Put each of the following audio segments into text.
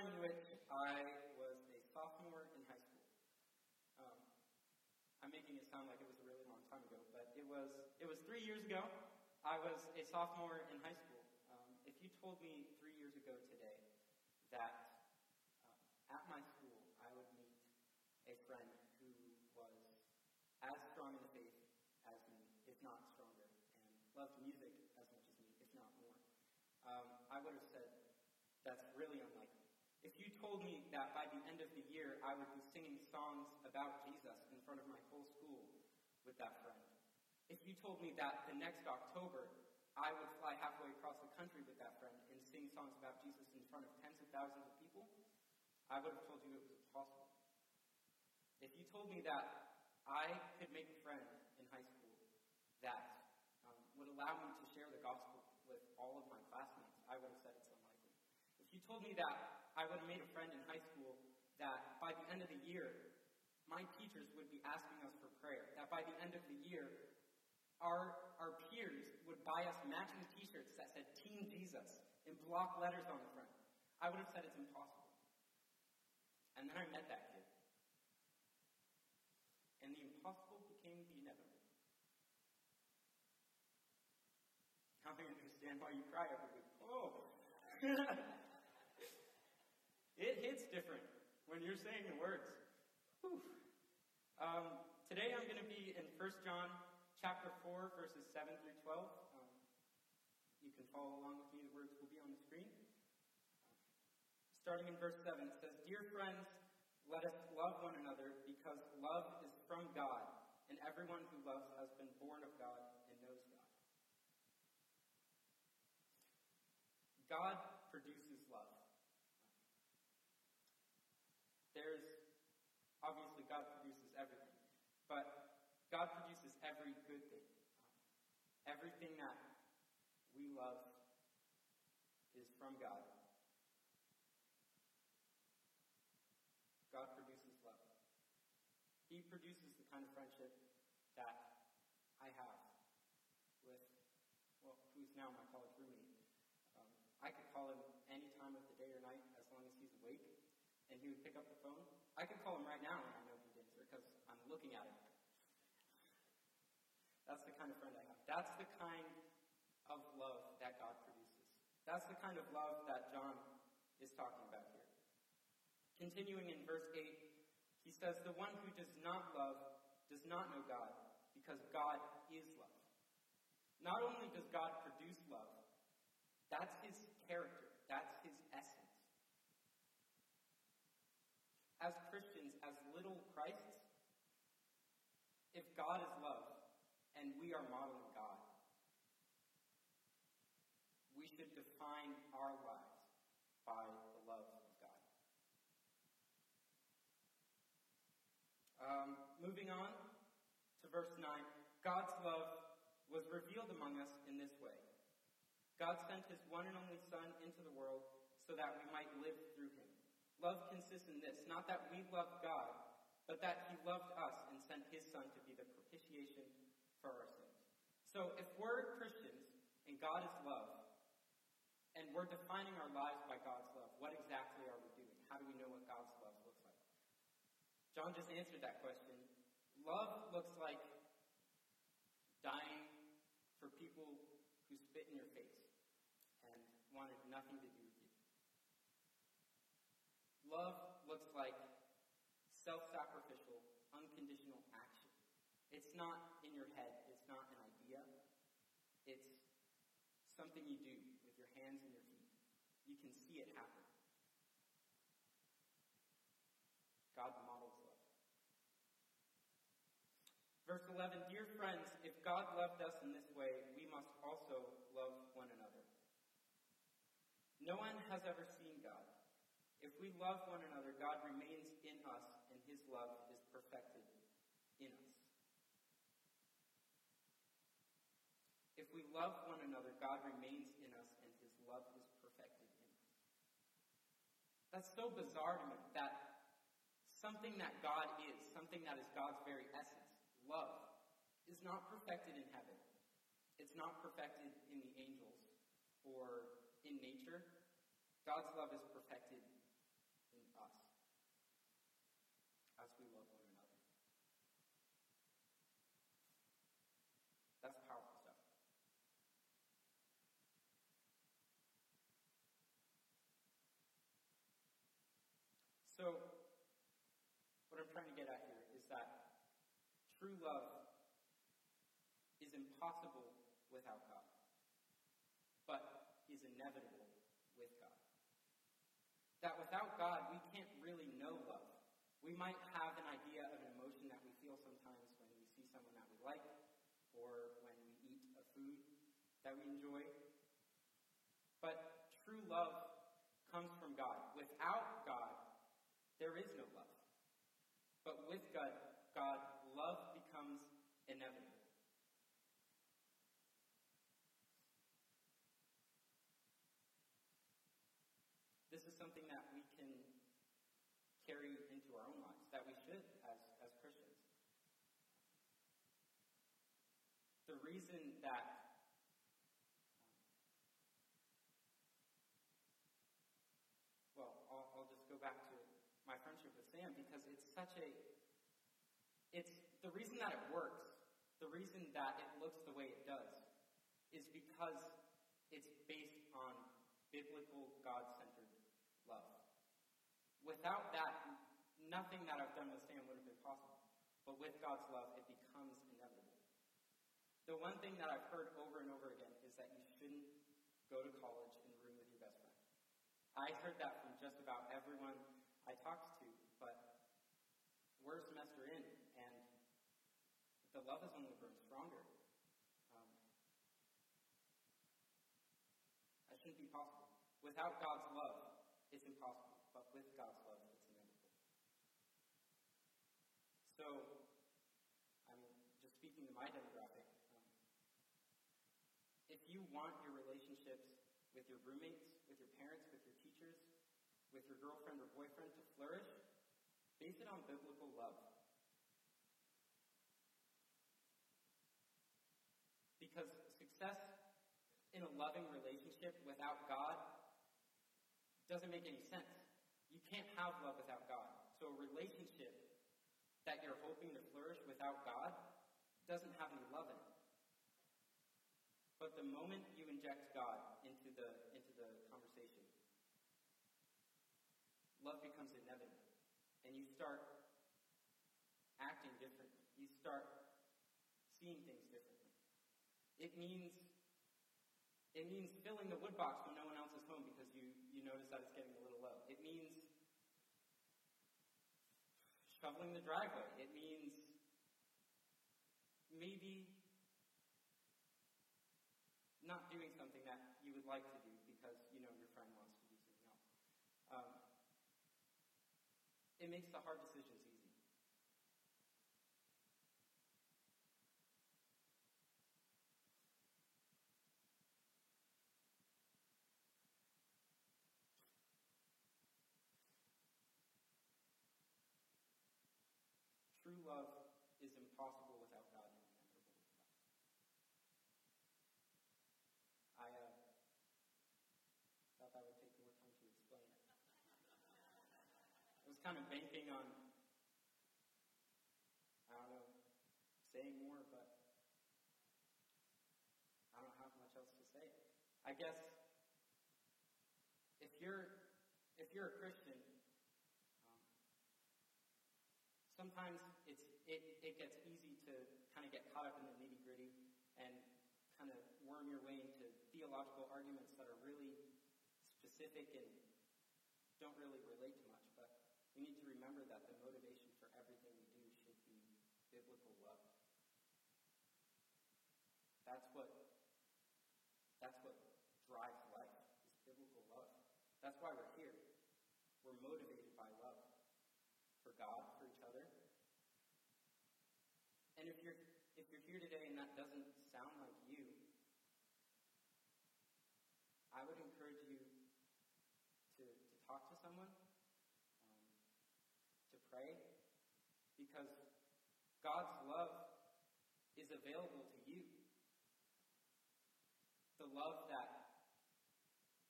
I knew it, I was a sophomore in high school. Um, I'm making it sound like it was a really long time ago, but it was it was three years ago. I was a sophomore in high school. Um, if you told me three years ago today that uh, at my school I would meet a friend who was as strong in the faith as me, if not stronger, and loved music as much as me, if not more, um, I would have said. If you told me that by the end of the year I would be singing songs about Jesus in front of my whole school with that friend, if you told me that the next October I would fly halfway across the country with that friend and sing songs about Jesus in front of tens of thousands of people, I would have told you it was impossible. If you told me that I could make a friend in high school that um, would allow me to share the gospel with all of my classmates, I would have said it's unlikely. If you told me that I would have made a friend in high school that by the end of the year, my teachers would be asking us for prayer, that by the end of the year, our, our peers would buy us matching t-shirts that said Team Jesus in block letters on the front. I would have said it's impossible. And then I met that kid. And the impossible became the inevitable. Now I understand why you cry every week. Oh! when you're saying the words. Um, today I'm going to be in 1 John chapter 4, verses 7 through 12. Um, you can follow along with me, the words will be on the screen. Starting in verse 7, it says, Dear friends, let us love one another because love is from God, and everyone who loves has been born of God and knows God. God produces love. There's obviously God produces everything, but God produces every good thing. Everything that we love is from God. God produces love. He produces the kind of friendship that I have with, well, who's now my college roommate. Um, I could call him any time of the day or night as long as he's awake, and he would pick up the phone. I can call him right now and I know he'd answer because I'm looking at him. That's the kind of friend I have. That's the kind of love that God produces. That's the kind of love that John is talking about here. Continuing in verse 8, he says, The one who does not love does not know God, because God is love. Not only does God produce love, that's his character, that's his essence. As Christians, as little Christs, if God is love, and we are modeling God. We should define our lives by the love of God. Um, moving on to verse 9 God's love was revealed among us in this way God sent his one and only Son into the world so that we might live through him. Love consists in this not that we love God, but that he loved us and sent his Son to be the propitiation for our sins. So if we're Christians and God is love, and we're defining our lives by God's love, what exactly are we doing? How do we know what God's love looks like? John just answered that question. Love looks like dying for people who spit in your face and wanted nothing to do with you. Love looks like It's not in your head, it's not an idea. It's something you do with your hands and your feet. You can see it happen. God models love. Verse 11 Dear friends, if God loved us in this way, we must also love one another. No one has ever seen God. If we love one another, God remains in us, and his love is perfected in us. If we love one another, God remains in us and his love is perfected in us. That's so bizarre to me that something that God is, something that is God's very essence, love, is not perfected in heaven. It's not perfected in the angels or in nature. God's love is perfected as we love one another. That's powerful stuff. So, what I'm trying to get at here is that true love is impossible without God, but is inevitable with God. That without God, we can't really know love. We might have an idea of an emotion that we feel sometimes when we see someone that we like or when we eat a food that we enjoy. But true love comes from God. Without there is no love. But with God, God, love becomes inevitable. This is something that we can carry into our own lives, that we should as, as Christians. The reason that well, I'll, I'll just go back to my Sam because it's such a it's the reason that it works, the reason that it looks the way it does, is because it's based on biblical, God centered love. Without that, nothing that I've done with Sam would have been possible. But with God's love, it becomes inevitable. The one thing that I've heard over and over again is that you shouldn't go to college and room with your best friend. I heard that from just about everyone I talked to, but we're a semester in, and the love has only grown stronger. Um, that shouldn't be possible. Without God's love, it's impossible. But with God's love, it's inevitable. So, I'm just speaking to my demographic. Um, if you want your relationships with your roommates, with your parents, with your teachers, with your girlfriend or boyfriend to flourish, base it on biblical love. Because success in a loving relationship without God doesn't make any sense. You can't have love without God. So a relationship that you're hoping to flourish without God doesn't have any love in it. But the moment you inject God into the, into the conversation, love becomes inevitable. And you start acting differently. You start seeing things. It means it means filling the wood box when no one else is home because you, you notice that it's getting a little low. It means shoveling the driveway. It means maybe not doing something that you would like to do because you know your friend wants to do something else. Um, it makes the hard decisions easy. True love is impossible without God. I uh, thought that would take more time to explain it. I was kind of banking on, I don't know, saying more, but I don't have much else to say. I guess if you're if you're a Christian, um, sometimes it's it, it gets easy to kind of get caught up in the nitty gritty and kind of worm your way into theological arguments that are really specific and don't really relate to much. But we need to remember that the motivation for everything we do should be biblical love. That's what that's what drives life is biblical love. That's why we're here. We're motivated by love for God, for each other. And if you're if you're here today and that doesn't sound like you, I would encourage you to, to talk to someone, um, to pray, because God's love is available to you. The love that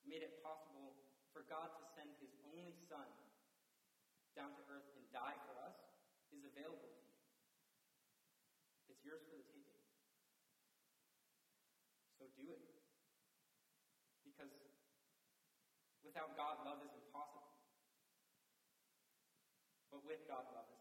made it possible for God to send his only Son down to earth and die for us Yours for the taking. So do it. Because without God, love is impossible. But with God, love is